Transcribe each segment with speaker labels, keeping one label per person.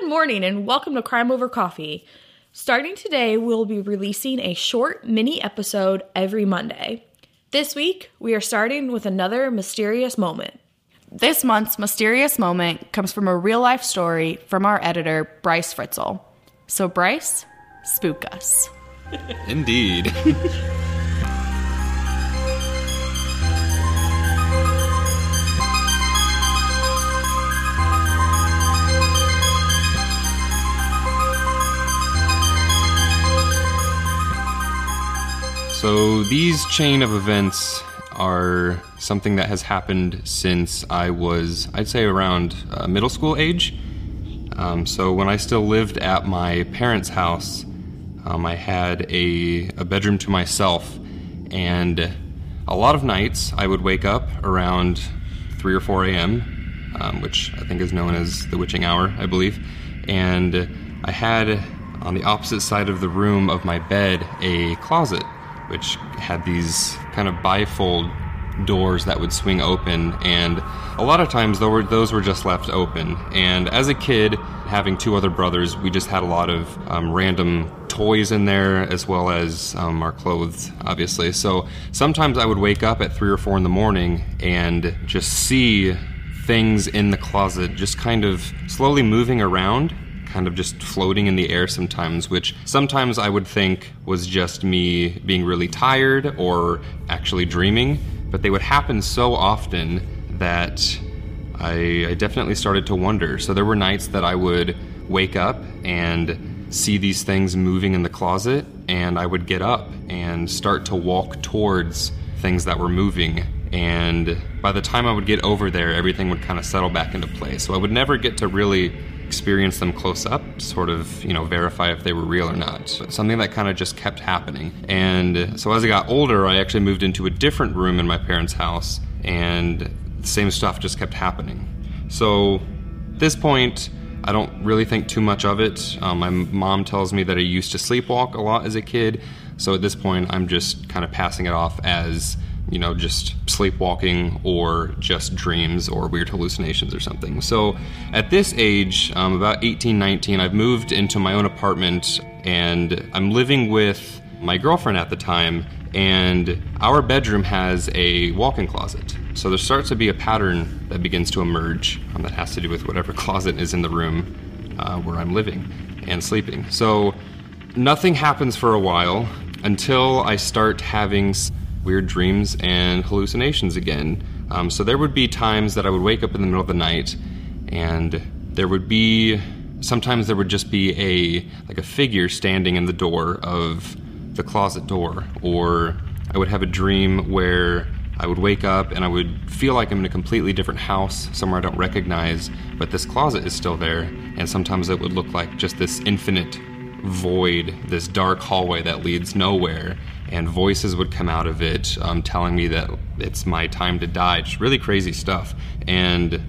Speaker 1: Good morning and welcome to Crime Over Coffee. Starting today, we'll be releasing a short mini episode every Monday. This week, we are starting with another mysterious moment.
Speaker 2: This month's mysterious moment comes from a real life story from our editor, Bryce Fritzel. So, Bryce, spook us.
Speaker 3: Indeed. So these chain of events are something that has happened since I was, I'd say, around uh, middle school age. Um, so when I still lived at my parents' house, um, I had a, a bedroom to myself, and a lot of nights I would wake up around 3 or 4 a.m., um, which I think is known as the witching hour, I believe. And I had on the opposite side of the room of my bed a closet which had these kind of bifold doors that would swing open and a lot of times those were, those were just left open. And as a kid having two other brothers we just had a lot of um, random toys in there as well as um, our clothes obviously. So sometimes i would wake up at three or four in the morning and just see things in the closet just kind of slowly moving around kind of just floating in the air sometimes, which sometimes I would think was just me being really tired or actually dreaming, but they would happen so often that I, I definitely started to wonder. So there were nights that I would wake up and see these things moving in the closet, and I would get up and start to walk towards things that were moving. And by the time I would get over there, everything would kind of settle back into place. So I would never get to really experience them close up, sort of, you know, verify if they were real or not. Something that kind of just kept happening. And so as I got older, I actually moved into a different room in my parents' house, and the same stuff just kept happening. So at this point, I don't really think too much of it. Um, my mom tells me that I used to sleepwalk a lot as a kid, so at this point, I'm just kind of passing it off as you know, just sleepwalking or just dreams or weird hallucinations or something. So at this age, um, about 18, 19, I've moved into my own apartment and I'm living with my girlfriend at the time, and our bedroom has a walk in closet. So there starts to be a pattern that begins to emerge um, that has to do with whatever closet is in the room uh, where I'm living and sleeping. So nothing happens for a while until I start having weird dreams and hallucinations again. Um, so there would be times that I would wake up in the middle of the night, and there would be sometimes there would just be a like a figure standing in the door of the closet door, or I would have a dream where I would wake up and I would feel like I'm in a completely different house, somewhere I don't recognize, but this closet is still there. And sometimes it would look like just this infinite void, this dark hallway that leads nowhere and voices would come out of it um, telling me that it's my time to die. Just really crazy stuff. And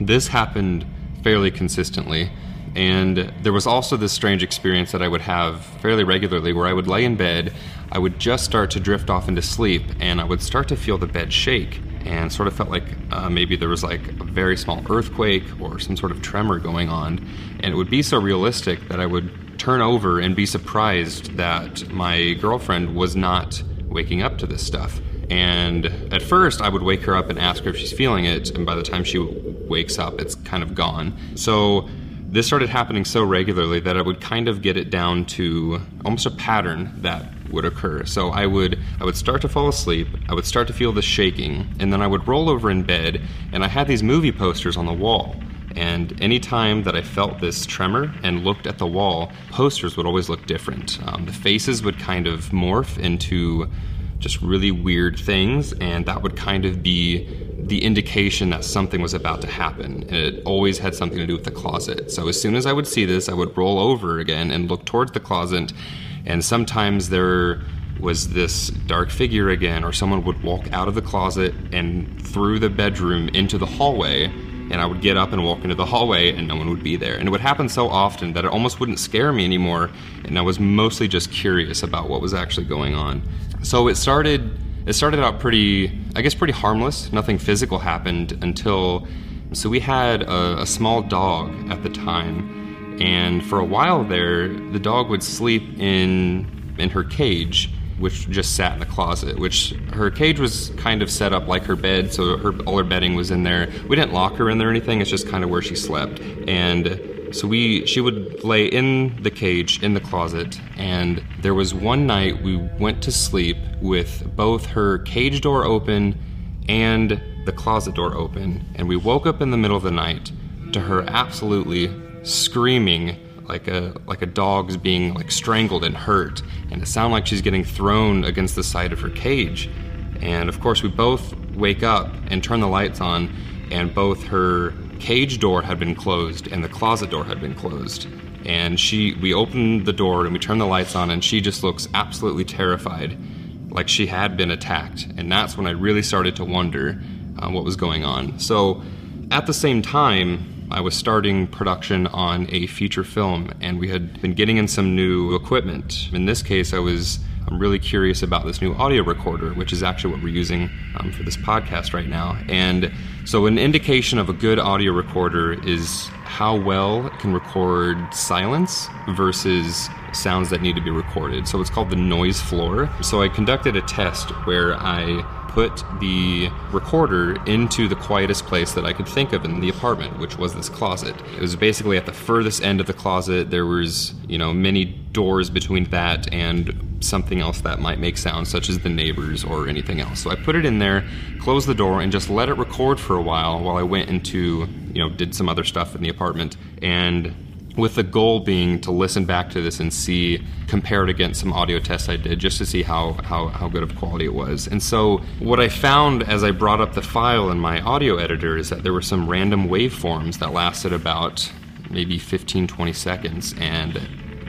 Speaker 3: this happened fairly consistently. And there was also this strange experience that I would have fairly regularly where I would lay in bed, I would just start to drift off into sleep, and I would start to feel the bed shake and sort of felt like uh, maybe there was like a very small earthquake or some sort of tremor going on. And it would be so realistic that I would turn over and be surprised that my girlfriend was not waking up to this stuff. And at first, I would wake her up and ask her if she's feeling it, and by the time she wakes up, it's kind of gone. So this started happening so regularly that I would kind of get it down to almost a pattern that would occur. So I would I would start to fall asleep, I would start to feel the shaking, and then I would roll over in bed, and I had these movie posters on the wall. And anytime that I felt this tremor and looked at the wall, posters would always look different. Um, the faces would kind of morph into just really weird things, and that would kind of be the indication that something was about to happen. And it always had something to do with the closet. So as soon as I would see this, I would roll over again and look towards the closet, and sometimes there was this dark figure again, or someone would walk out of the closet and through the bedroom into the hallway and I would get up and walk into the hallway and no one would be there. And it would happen so often that it almost wouldn't scare me anymore, and I was mostly just curious about what was actually going on. So it started it started out pretty I guess pretty harmless. Nothing physical happened until so we had a, a small dog at the time And for a while there, the dog would sleep in in her cage, which just sat in the closet. Which her cage was kind of set up like her bed, so her all her bedding was in there. We didn't lock her in there or anything. It's just kind of where she slept. And so we she would lay in the cage in the closet. And there was one night we went to sleep with both her cage door open and the closet door open. And we woke up in the middle of the night to her absolutely screaming like a like a dog's being like strangled and hurt and it sounded like she's getting thrown against the side of her cage. And of course we both wake up and turn the lights on and both her cage door had been closed and the closet door had been closed. And she we open the door and we turn the lights on and she just looks absolutely terrified like she had been attacked. And that's when i really started to wonder uh, what was going on. So at the same time I was starting production on a feature film, and we had been getting in some new equipment. In this case, I was I'm really curious about this new audio recorder, which is actually what we're using um, for this podcast right now. And so, an indication of a good audio recorder is how well it can record silence versus sounds that need to be recorded. So, it's called the noise floor. So, I conducted a test where I put the recorder into the quietest place that I could think of in the apartment, which was this closet. It was basically at the furthest end of the closet. There was, you know, many doors between that and something else that might make sound, such as the neighbors or anything else. So I put it in there, closed the door, and just let it record for a while while I went into, you know, did some other stuff in the apartment. And with the goal being to listen back to this and see compare it against some audio tests I did just to see how, how, how good of quality it was. And so what I found as I brought up the file in my audio editor is that there were some random waveforms that lasted about maybe 15 20 seconds and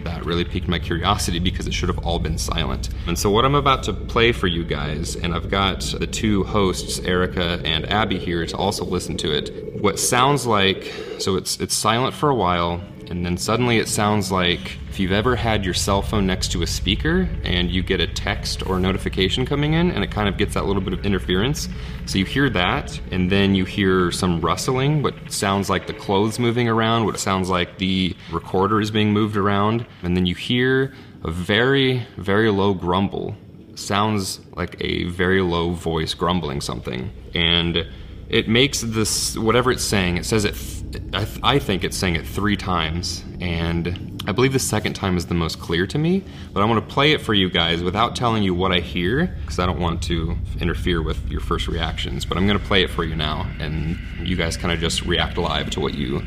Speaker 3: that really piqued my curiosity because it should have all been silent. And so, what I'm about to play for you guys, and I've got the two hosts, Erica and Abby, here to also listen to it. What sounds like so it's it's silent for a while, and then suddenly it sounds like if you've ever had your cell phone next to a speaker and you get a text or notification coming in and it kind of gets that little bit of interference. So you hear that, and then you hear some rustling, what sounds like the clothes moving around, what sounds like the recorder is being moved around, and then you hear a very, very low grumble. Sounds like a very low voice grumbling something. And it makes this whatever it's saying it says it th- I, th- I, think it's saying it three times and i believe the second time is the most clear to me but i want to play it for you guys without telling you what i hear because i don't want to interfere with your first reactions but i'm going to play it for you now and you guys kind of just react live to what you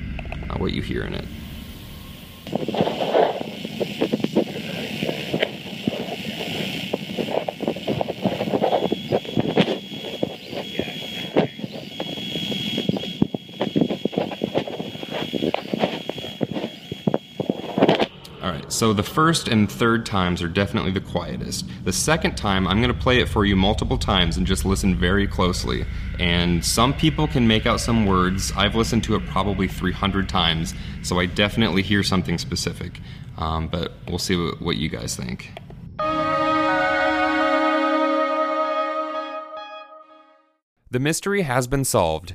Speaker 3: uh, what you hear in it So the first and third times are definitely the quietest. The second time, I'm going to play it for you multiple times and just listen very closely. And some people can make out some words. I've listened to it probably 300 times, so I definitely hear something specific. Um, but we'll see what, what you guys think. The mystery has been solved.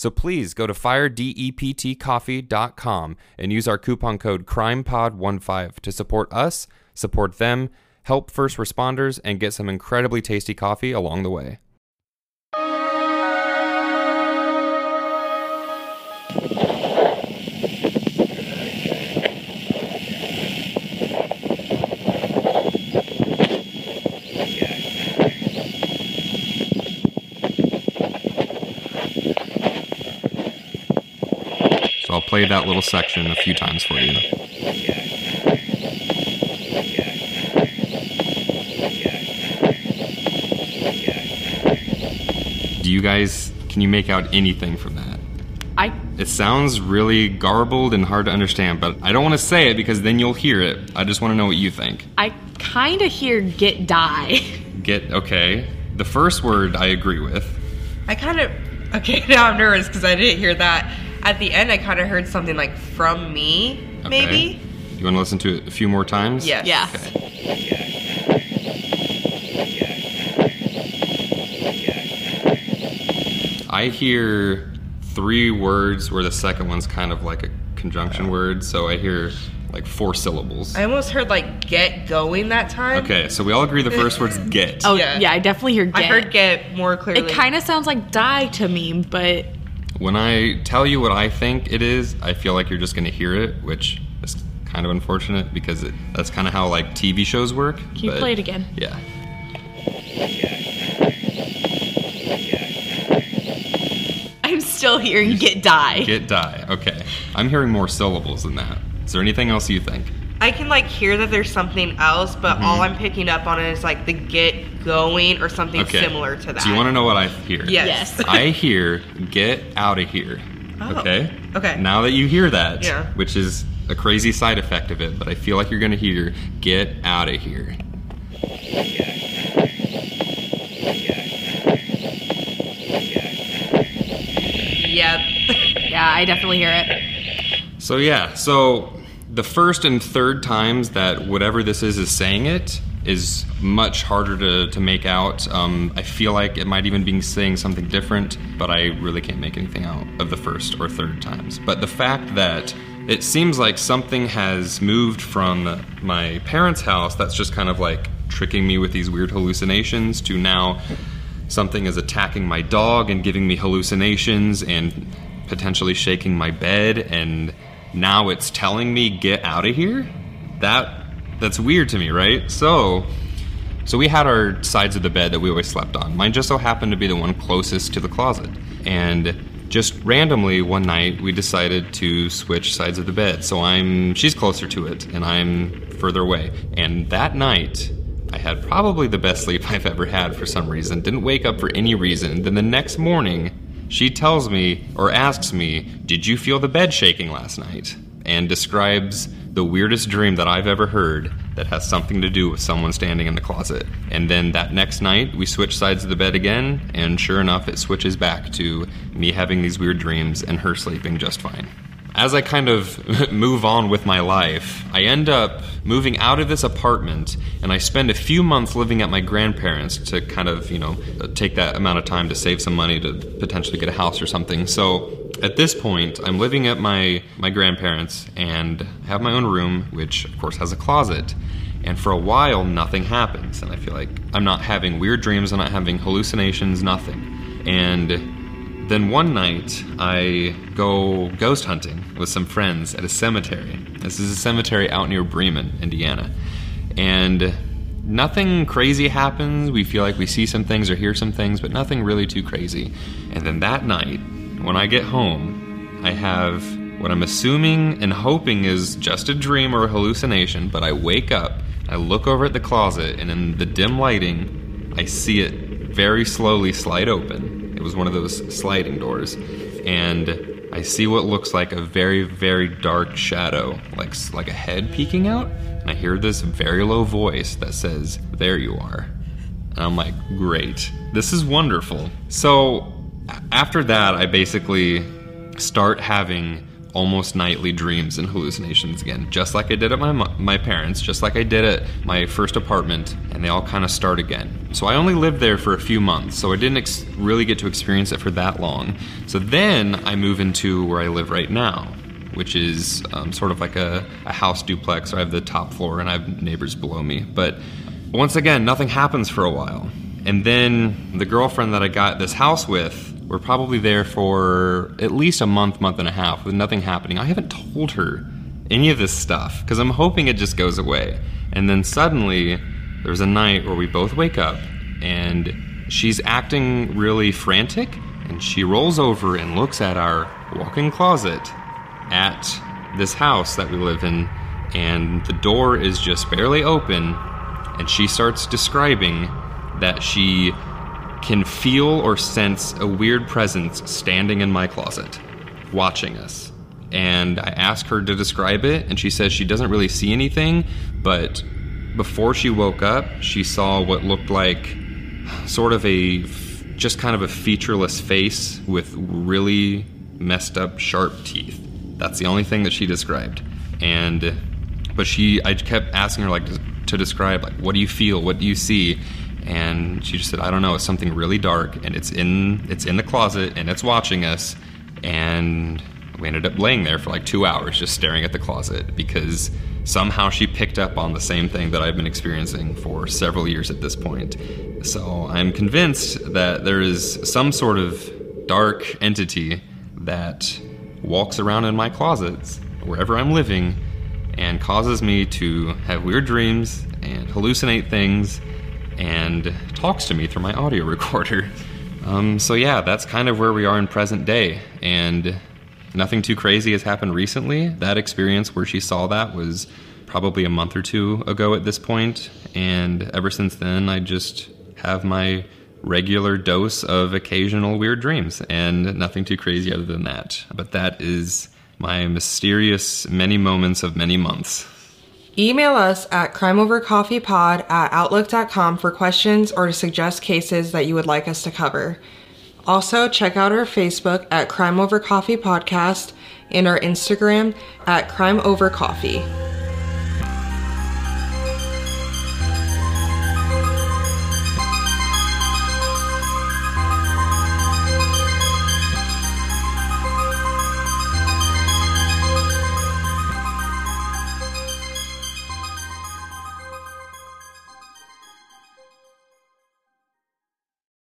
Speaker 3: So please go to firedeptcoffee.com and use our coupon code CRIMEPOD15 to support us, support them, help first responders, and get some incredibly tasty coffee along the way. Play that little section a few times for you. Do you guys, can you make out anything from that?
Speaker 1: I.
Speaker 3: It sounds really garbled and hard to understand, but I don't want to say it because then you'll hear it. I just want to know what you think.
Speaker 1: I kind of hear get die.
Speaker 3: Get okay. The first word I agree with.
Speaker 4: I kind of okay. Now I'm nervous because I didn't hear that. At the end, I kind of heard something like "from me,"
Speaker 3: Okay.
Speaker 4: maybe.
Speaker 3: You want to listen to it a few more times?
Speaker 4: Yes.
Speaker 2: Yeah.
Speaker 3: Okay. I hear three words where the second one's kind of like a conjunction word, so I hear like four syllables.
Speaker 4: I almost heard like "get going" that time.
Speaker 3: Okay, so we all agree the first word's get.
Speaker 2: Oh
Speaker 4: Yeah.
Speaker 2: yeah, I definitely hear get.
Speaker 4: I heard "get" more clearly.
Speaker 2: It kind of sounds like die to me, but
Speaker 3: When I tell you what I think it is, I feel like you're just going to hear it, which is kind of unfortunate because it, that's kind of how like TV shows work.
Speaker 1: Can you play it again?
Speaker 3: Yeah.
Speaker 2: I'm still hearing get die.
Speaker 3: Get die. Okay. I'm hearing more syllables than that. Is there anything else you think?
Speaker 4: I can like hear that there's something else, but
Speaker 3: Mm-hmm.
Speaker 4: all I'm picking up on is like the "get going" or something
Speaker 3: Okay.
Speaker 4: similar to that.
Speaker 3: Do you want to know what I hear?
Speaker 4: Yes.
Speaker 2: Yes.
Speaker 3: I hear get out of here.
Speaker 4: Oh,
Speaker 3: Okay?
Speaker 4: okay.
Speaker 3: Now that you hear that,
Speaker 4: Yeah.
Speaker 3: which is a crazy side effect of it, but I feel like you're going to hear get out of here.
Speaker 4: Yep.
Speaker 2: Yeah, I definitely hear it.
Speaker 3: So yeah, so the first and third times that whatever this is is saying it is much harder to, to make out. Um, I feel like it might even be saying something different, but I really can't make anything out of the first or third times. But the fact that it seems like something has moved from my parents' house that's just kind of like tricking me with these weird hallucinations to now something is attacking my dog and giving me hallucinations and potentially shaking my bed and now it's telling me get out of here? That that's weird to me right? So so we had our sides of the bed that we always slept on. Mine just so happened to be the one closest to the closet. And just randomly one night we decided to switch sides of the bed. So i'm she's closer to it and i'm further away. And that night I had probably the best sleep I've ever had for some reason. Didn't wake up for any reason. Then the next morning, she tells me or asks me, Did you feel the bed shaking last night? And describes the weirdest dream that I've ever heard that has something to do with someone standing in the closet. And then that next night, we switch sides of the bed again, and sure enough, it switches back to me having these weird dreams and her sleeping just fine as I kind of move on with my life, I end up moving out of this apartment and I spend a few months living at my grandparents to kind of, you know, take that amount of time to save some money to potentially get a house or something. So at this point, I'm living at my, my grandparents and have my own room, which of course has a closet. And for a while, nothing happens. And I feel like I'm not having weird dreams, I'm not having hallucinations, nothing. And then one night, I go ghost hunting with some friends at a cemetery. This is a cemetery out near Bremen, Indiana. And nothing crazy happens. We feel like we see some things or hear some things, but nothing really too crazy. And then that night, when I get home, I have what I'm assuming and hoping is just a dream or a hallucination, but I wake up, I look over at the closet, and in the dim lighting, I see it very slowly slide open. It was one of those sliding doors. And I see what looks like a very, very dark shadow, like, like a head peeking out. And I hear this very low voice that says, There you are. And I'm like, Great. This is wonderful. So after that, I basically start having almost nightly dreams and hallucinations again, just like I did at my my parents, just like I did at my first apartment, and they all kind of start again. So I only lived there for a few months, so I didn't really get to experience it for that long. So then I move into where I live right now, which is um, sort of like a, a house duplex. So I have the top floor and I have neighbors below me, but once again, nothing happens for a while. And then the girlfriend that I got this house with, we're probably there for at least a month, month and a half with nothing happening. I haven't told her any of this stuff because I'm hoping it just goes away. And then suddenly, there's a night where we both wake up and she's acting really frantic and she rolls over and looks at our walk in closet at this house that we live in and the door is just barely open and she starts describing that she can feel or sense a weird presence standing in my closet watching us and i ask her to describe it and she says she doesn't really see anything but before she woke up, she saw what looked like sort of a just kind of a featureless face with really messed up sharp teeth. That's the only thing that she described. And but she I kept asking her like to, to describe like what do you feel? What do you see? And she just said, I don't know, it's something really dark and it's in it's in the closet and it's watching us and we ended up laying there for like two hours just staring at the closet because somehow she picked up on the same thing that I've been experiencing for several years at this point. So I'm convinced that there is some sort of dark entity that walks around in my closets wherever I'm living and causes me to have weird dreams and hallucinate things and talks to me through my audio recorder. Um, so, yeah, that's kind of where we are in present day. And nothing too crazy has happened recently. That experience where she saw that was probably a month or two ago at this point. and ever since then, I just have my regular dose of occasional weird dreams, and nothing too crazy other than that. But that is my mysterious many moments of many months.
Speaker 4: Email us at crimeovercoffeepod at outlook.com for questions or to suggest cases that you would like us to cover. Also, check out our Facebook at Crime Over Coffee Podcast and our Instagram at Crime Over Coffee.